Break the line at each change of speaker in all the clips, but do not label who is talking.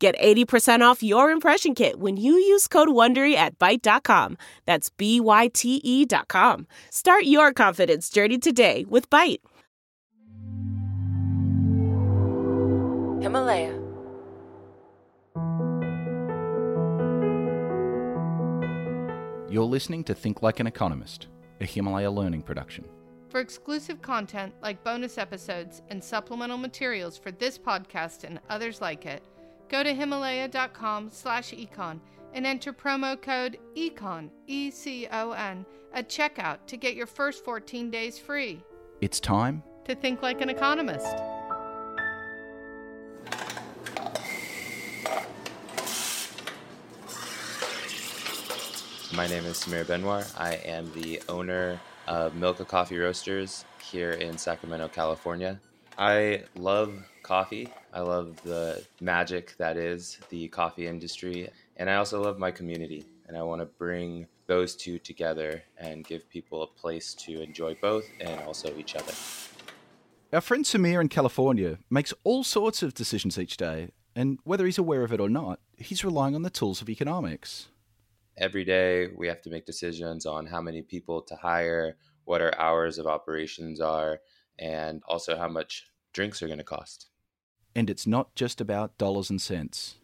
Get 80% off your impression kit when you use code WONDERY at Byte.com. That's B-Y-T-E dot com. Start your confidence journey today with Byte.
Himalaya.
You're listening to Think Like an Economist, a Himalaya learning production.
For exclusive content like bonus episodes and supplemental materials for this podcast and others like it, go to himalaya.com slash econ and enter promo code ECON, E-C-O-N, at checkout to get your first 14 days free.
It's time
To think like an economist.
My name is Samir Benwar. I am the owner of Milka Coffee Roasters here in Sacramento, California. I love coffee. I love the magic that is the coffee industry. And I also love my community. And I want to bring those two together and give people a place to enjoy both and also each other.
Our friend Samir in California makes all sorts of decisions each day, and whether he's aware of it or not, he's relying on the tools of economics.
Every day we have to make decisions on how many people to hire, what our hours of operations are, and also how much drinks are going to cost.
And it's not just about dollars and cents.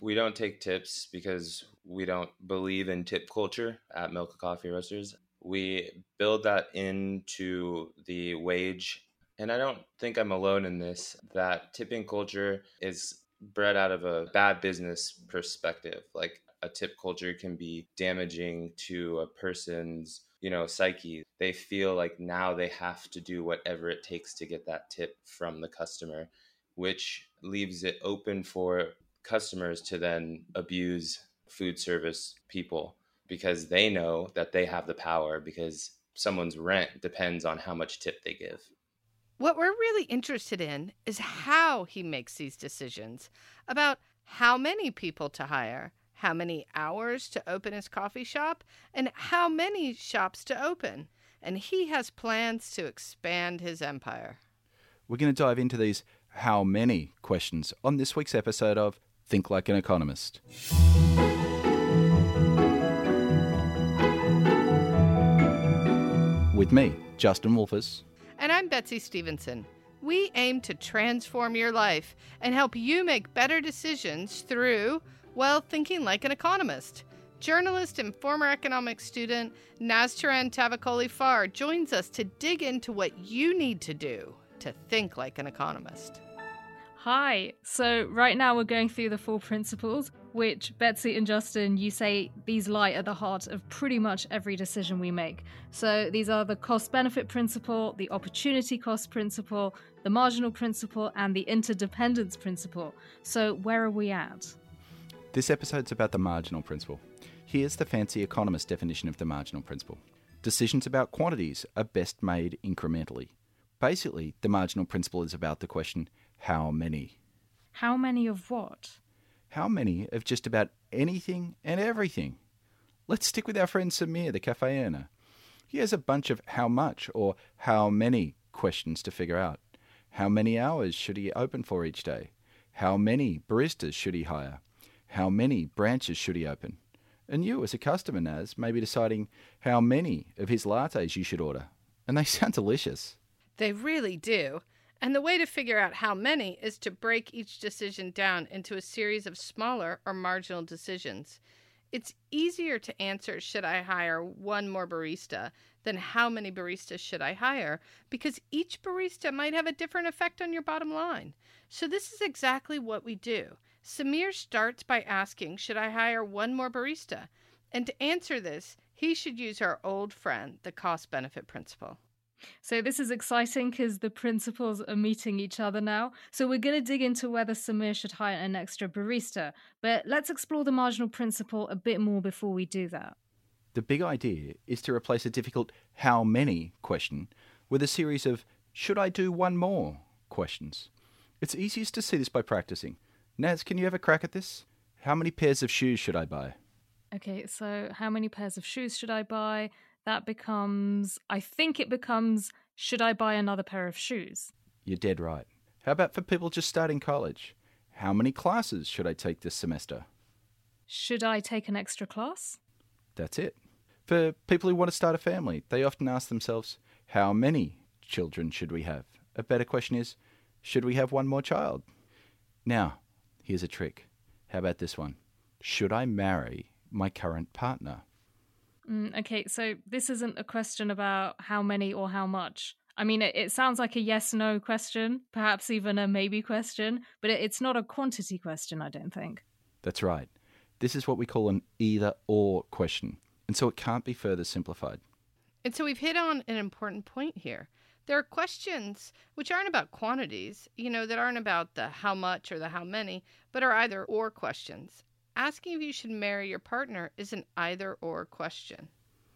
We don't take tips because we don't believe in tip culture at Milka Coffee Roasters. We build that into the wage. And I don't think I'm alone in this, that tipping culture is bred out of a bad business perspective. Like a tip culture can be damaging to a person's you know psyche they feel like now they have to do whatever it takes to get that tip from the customer which leaves it open for customers to then abuse food service people because they know that they have the power because someone's rent depends on how much tip they give
What we're really interested in is how he makes these decisions about how many people to hire, how many hours to open his coffee shop, and how many shops to open. And he has plans to expand his empire.
We're going to dive into these how many questions on this week's episode of Think Like an Economist. With me, Justin Wolfers.
And I'm Betsy Stevenson. We aim to transform your life and help you make better decisions through, well, thinking like an economist. Journalist and former economics student Nastaran Tavakoli Far joins us to dig into what you need to do to think like an economist.
Hi. So right now we're going through the four principles, which Betsy and Justin, you say these lie at the heart of pretty much every decision we make. So these are the cost benefit principle, the opportunity cost principle, the marginal principle, and the interdependence principle. So where are we at?
This episode's about the marginal principle. Here's the fancy economist definition of the marginal principle decisions about quantities are best made incrementally. Basically, the marginal principle is about the question how many?
How many of what?
How many of just about anything and everything? Let's stick with our friend Samir, the cafe owner. He has a bunch of how much or how many questions to figure out. How many hours should he open for each day? How many baristas should he hire? How many branches should he open? And you, as a customer, Naz, may be deciding how many of his lattes you should order. And they sound delicious.
They really do. And the way to figure out how many is to break each decision down into a series of smaller or marginal decisions. It's easier to answer, should I hire one more barista, than how many baristas should I hire, because each barista might have a different effect on your bottom line. So, this is exactly what we do. Samir starts by asking, should I hire one more barista? And to answer this, he should use our old friend, the cost benefit principle.
So this is exciting because the principles are meeting each other now. So we're going to dig into whether Samir should hire an extra barista. But let's explore the marginal principle a bit more before we do that.
The big idea is to replace a difficult how many question with a series of should I do one more questions. It's easiest to see this by practicing. Naz, can you have a crack at this? How many pairs of shoes should I buy?
Okay, so how many pairs of shoes should I buy? That becomes, I think it becomes, should I buy another pair of shoes?
You're dead right. How about for people just starting college? How many classes should I take this semester?
Should I take an extra class?
That's it. For people who want to start a family, they often ask themselves, how many children should we have? A better question is, should we have one more child? Now, here's a trick. How about this one? Should I marry my current partner?
Mm, okay, so this isn't a question about how many or how much. I mean, it, it sounds like a yes no question, perhaps even a maybe question, but it, it's not a quantity question, I don't think.
That's right. This is what we call an either or question, and so it can't be further simplified.
And so we've hit on an important point here. There are questions which aren't about quantities, you know, that aren't about the how much or the how many, but are either or questions. Asking if you should marry your partner is an either or question.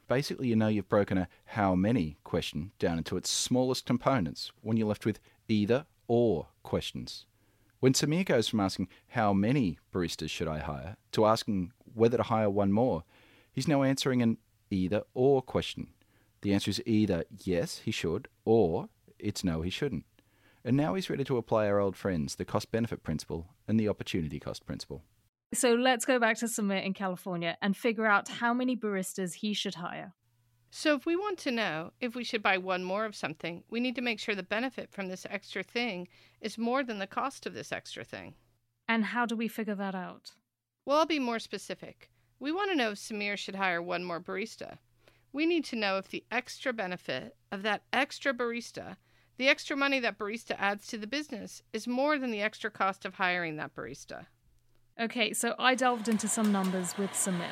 Basically, you know you've broken a how many question down into its smallest components when you're left with either or questions. When Samir goes from asking how many baristas should I hire to asking whether to hire one more, he's now answering an either or question. The answer is either yes, he should, or it's no, he shouldn't. And now he's ready to apply our old friends, the cost benefit principle and the opportunity cost principle.
So let's go back to Samir in California and figure out how many baristas he should hire.
So, if we want to know if we should buy one more of something, we need to make sure the benefit from this extra thing is more than the cost of this extra thing.
And how do we figure that out?
Well, I'll be more specific. We want to know if Samir should hire one more barista. We need to know if the extra benefit of that extra barista, the extra money that barista adds to the business, is more than the extra cost of hiring that barista.
Okay, so I delved into some numbers with Samir.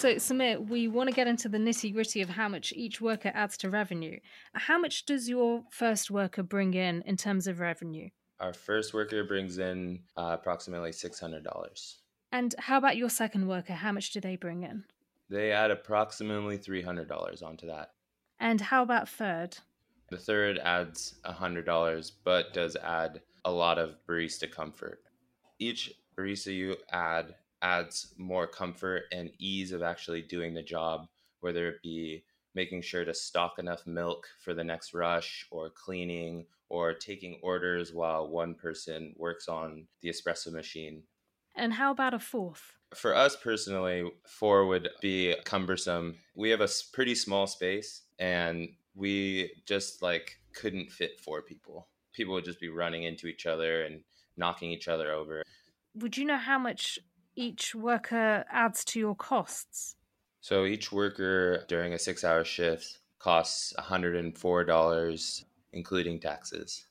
So, Samir, we want to get into the nitty gritty of how much each worker adds to revenue. How much does your first worker bring in in terms of revenue?
Our first worker brings in uh, approximately $600.
And how about your second worker? How much do they bring in?
They add approximately $300 onto that.
And how about third?
The third adds $100, but does add a lot of barista comfort. Each barista you add adds more comfort and ease of actually doing the job, whether it be making sure to stock enough milk for the next rush, or cleaning, or taking orders while one person works on the espresso machine.
And how about a fourth?
For us personally, four would be cumbersome. We have a pretty small space and we just like couldn't fit four people people would just be running into each other and knocking each other over.
Would you know how much each worker adds to your costs?
So each worker during a six hour shift costs $104, including taxes.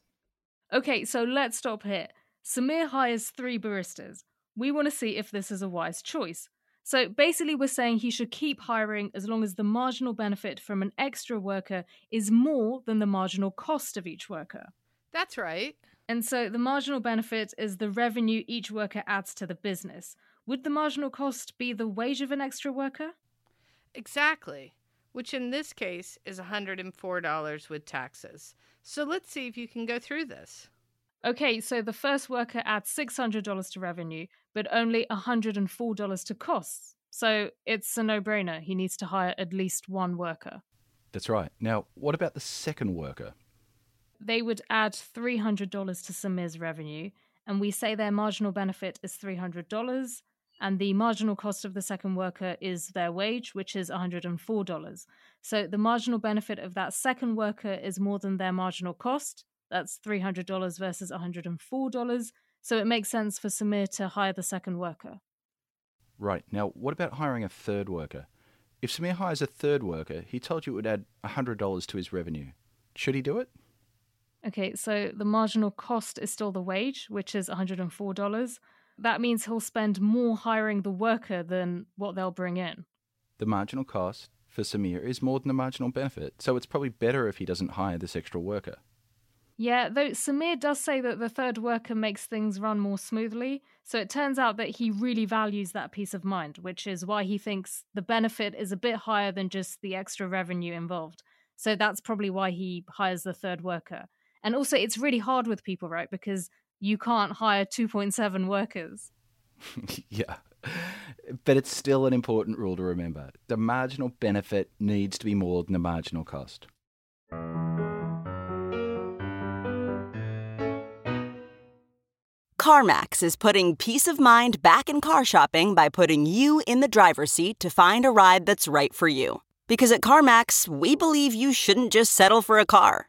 Okay, so let's stop here. Samir hires three baristas. We want to see if this is a wise choice. So basically, we're saying he should keep hiring as long as the marginal benefit from an extra worker is more than the marginal cost of each worker.
That's right.
And so the marginal benefit is the revenue each worker adds to the business. Would the marginal cost be the wage of an extra worker?
Exactly, which in this case is $104 with taxes. So let's see if you can go through this.
Okay, so the first worker adds $600 to revenue, but only $104 to costs. So it's a no brainer. He needs to hire at least one worker.
That's right. Now, what about the second worker?
They would add $300 to Samir's revenue, and we say their marginal benefit is $300, and the marginal cost of the second worker is their wage, which is $104. So the marginal benefit of that second worker is more than their marginal cost. That's $300 versus $104. So it makes sense for Samir to hire the second worker.
Right. Now, what about hiring a third worker? If Samir hires a third worker, he told you it would add $100 to his revenue. Should he do it?
Okay, so the marginal cost is still the wage, which is $104. That means he'll spend more hiring the worker than what they'll bring in.
The marginal cost for Samir is more than the marginal benefit, so it's probably better if he doesn't hire this extra worker.
Yeah, though Samir does say that the third worker makes things run more smoothly, so it turns out that he really values that peace of mind, which is why he thinks the benefit is a bit higher than just the extra revenue involved. So that's probably why he hires the third worker. And also, it's really hard with people, right? Because you can't hire 2.7 workers.
yeah. But it's still an important rule to remember. The marginal benefit needs to be more than the marginal cost.
CarMax is putting peace of mind back in car shopping by putting you in the driver's seat to find a ride that's right for you. Because at CarMax, we believe you shouldn't just settle for a car,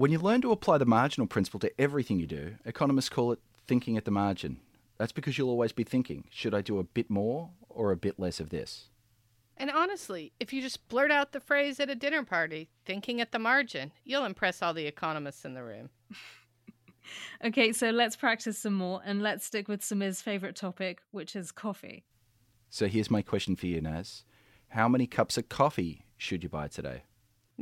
When you learn to apply the marginal principle to everything you do, economists call it thinking at the margin. That's because you'll always be thinking, should I do a bit more or a bit less of this?
And honestly, if you just blurt out the phrase at a dinner party, thinking at the margin, you'll impress all the economists in the room.
okay, so let's practice some more and let's stick with Samir's favorite topic, which is coffee.
So here's my question for you, Naz. How many cups of coffee should you buy today?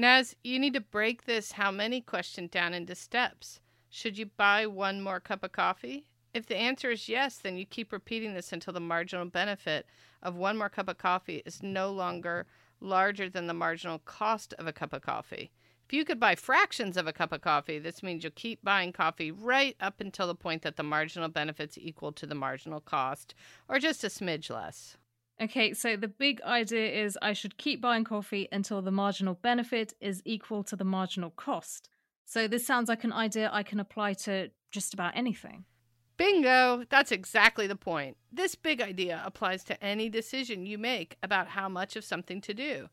Naz, you need to break this how many question down into steps. Should you buy one more cup of coffee? If the answer is yes, then you keep repeating this until the marginal benefit of one more cup of coffee is no longer larger than the marginal cost of a cup of coffee. If you could buy fractions of a cup of coffee, this means you'll keep buying coffee right up until the point that the marginal benefit's equal to the marginal cost, or just a smidge less.
Okay, so the big idea is I should keep buying coffee until the marginal benefit is equal to the marginal cost. So this sounds like an idea I can apply to just about anything.
Bingo! That's exactly the point. This big idea applies to any decision you make about how much of something to do.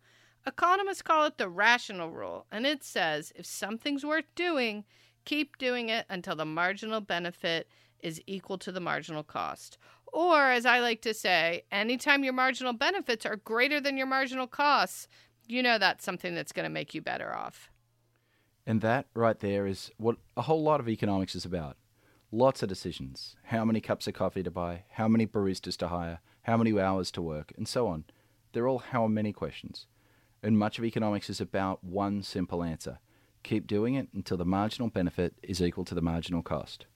Economists call it the rational rule, and it says if something's worth doing, keep doing it until the marginal benefit is equal to the marginal cost. Or, as I like to say, anytime your marginal benefits are greater than your marginal costs, you know that's something that's going to make you better off.
And that right there is what a whole lot of economics is about. Lots of decisions. How many cups of coffee to buy, how many baristas to hire, how many hours to work, and so on. They're all how many questions. And much of economics is about one simple answer keep doing it until the marginal benefit is equal to the marginal cost.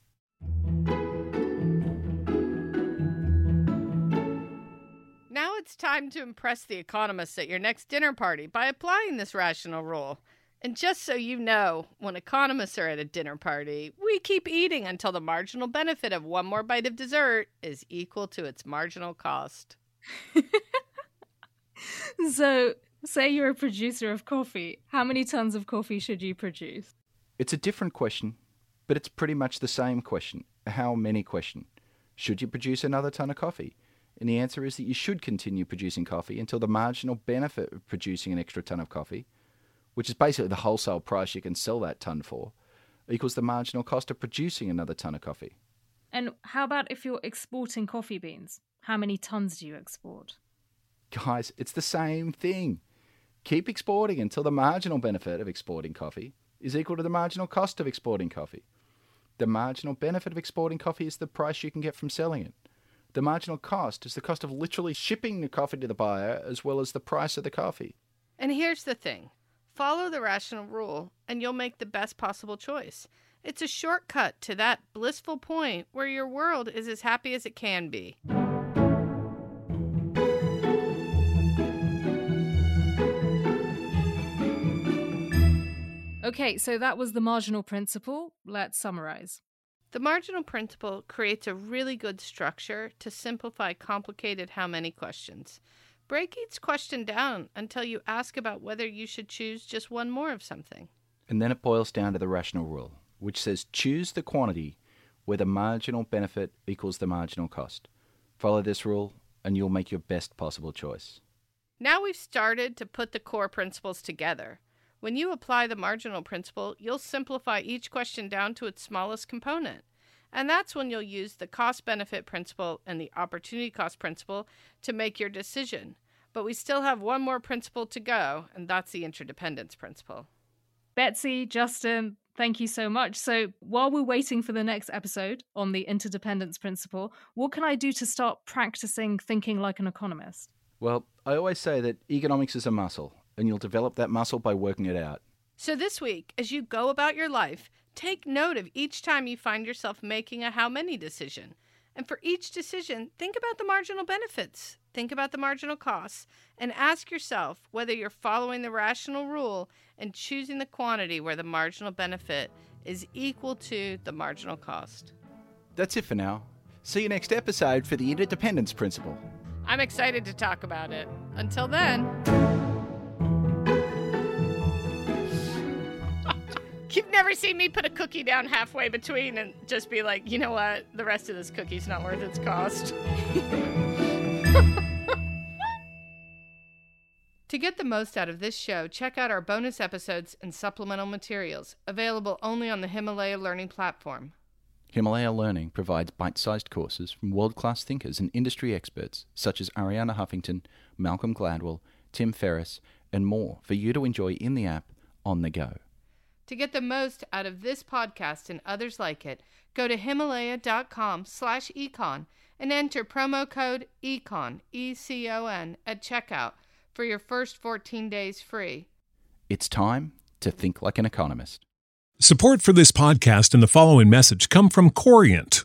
It's time to impress the economists at your next dinner party by applying this rational rule. And just so you know, when economists are at a dinner party, we keep eating until the marginal benefit of one more bite of dessert is equal to its marginal cost.
so, say you're a producer of coffee. How many tons of coffee should you produce?
It's a different question, but it's pretty much the same question. How many question? Should you produce another ton of coffee? And the answer is that you should continue producing coffee until the marginal benefit of producing an extra ton of coffee, which is basically the wholesale price you can sell that ton for, equals the marginal cost of producing another ton of coffee.
And how about if you're exporting coffee beans? How many tons do you export?
Guys, it's the same thing. Keep exporting until the marginal benefit of exporting coffee is equal to the marginal cost of exporting coffee. The marginal benefit of exporting coffee is the price you can get from selling it. The marginal cost is the cost of literally shipping the coffee to the buyer as well as the price of the coffee.
And here's the thing follow the rational rule, and you'll make the best possible choice. It's a shortcut to that blissful point where your world is as happy as it can be.
Okay, so that was the marginal principle. Let's summarize.
The marginal principle creates a really good structure to simplify complicated how many questions. Break each question down until you ask about whether you should choose just one more of something.
And then it boils down to the rational rule, which says choose the quantity where the marginal benefit equals the marginal cost. Follow this rule, and you'll make your best possible choice.
Now we've started to put the core principles together. When you apply the marginal principle, you'll simplify each question down to its smallest component. And that's when you'll use the cost benefit principle and the opportunity cost principle to make your decision. But we still have one more principle to go, and that's the interdependence principle.
Betsy, Justin, thank you so much. So, while we're waiting for the next episode on the interdependence principle, what can I do to start practicing thinking like an economist?
Well, I always say that economics is a muscle, and you'll develop that muscle by working it out.
So, this week, as you go about your life, take note of each time you find yourself making a how many decision. And for each decision, think about the marginal benefits, think about the marginal costs, and ask yourself whether you're following the rational rule and choosing the quantity where the marginal benefit is equal to the marginal cost.
That's it for now. See you next episode for the interdependence principle.
I'm excited to talk about it. Until then. You've never seen me put a cookie down halfway between and just be like, you know what? The rest of this cookie's not worth its cost. to get the most out of this show, check out our bonus episodes and supplemental materials, available only on the Himalaya Learning platform.
Himalaya Learning provides bite sized courses from world class thinkers and industry experts such as Arianna Huffington, Malcolm Gladwell, Tim Ferriss, and more for you to enjoy in the app on the go.
To get the most out of this podcast and others like it, go to himalaya.com slash econ and enter promo code ECON, E-C-O-N, at checkout for your first 14 days free.
It's time to think like an economist.
Support for this podcast and the following message come from Corient.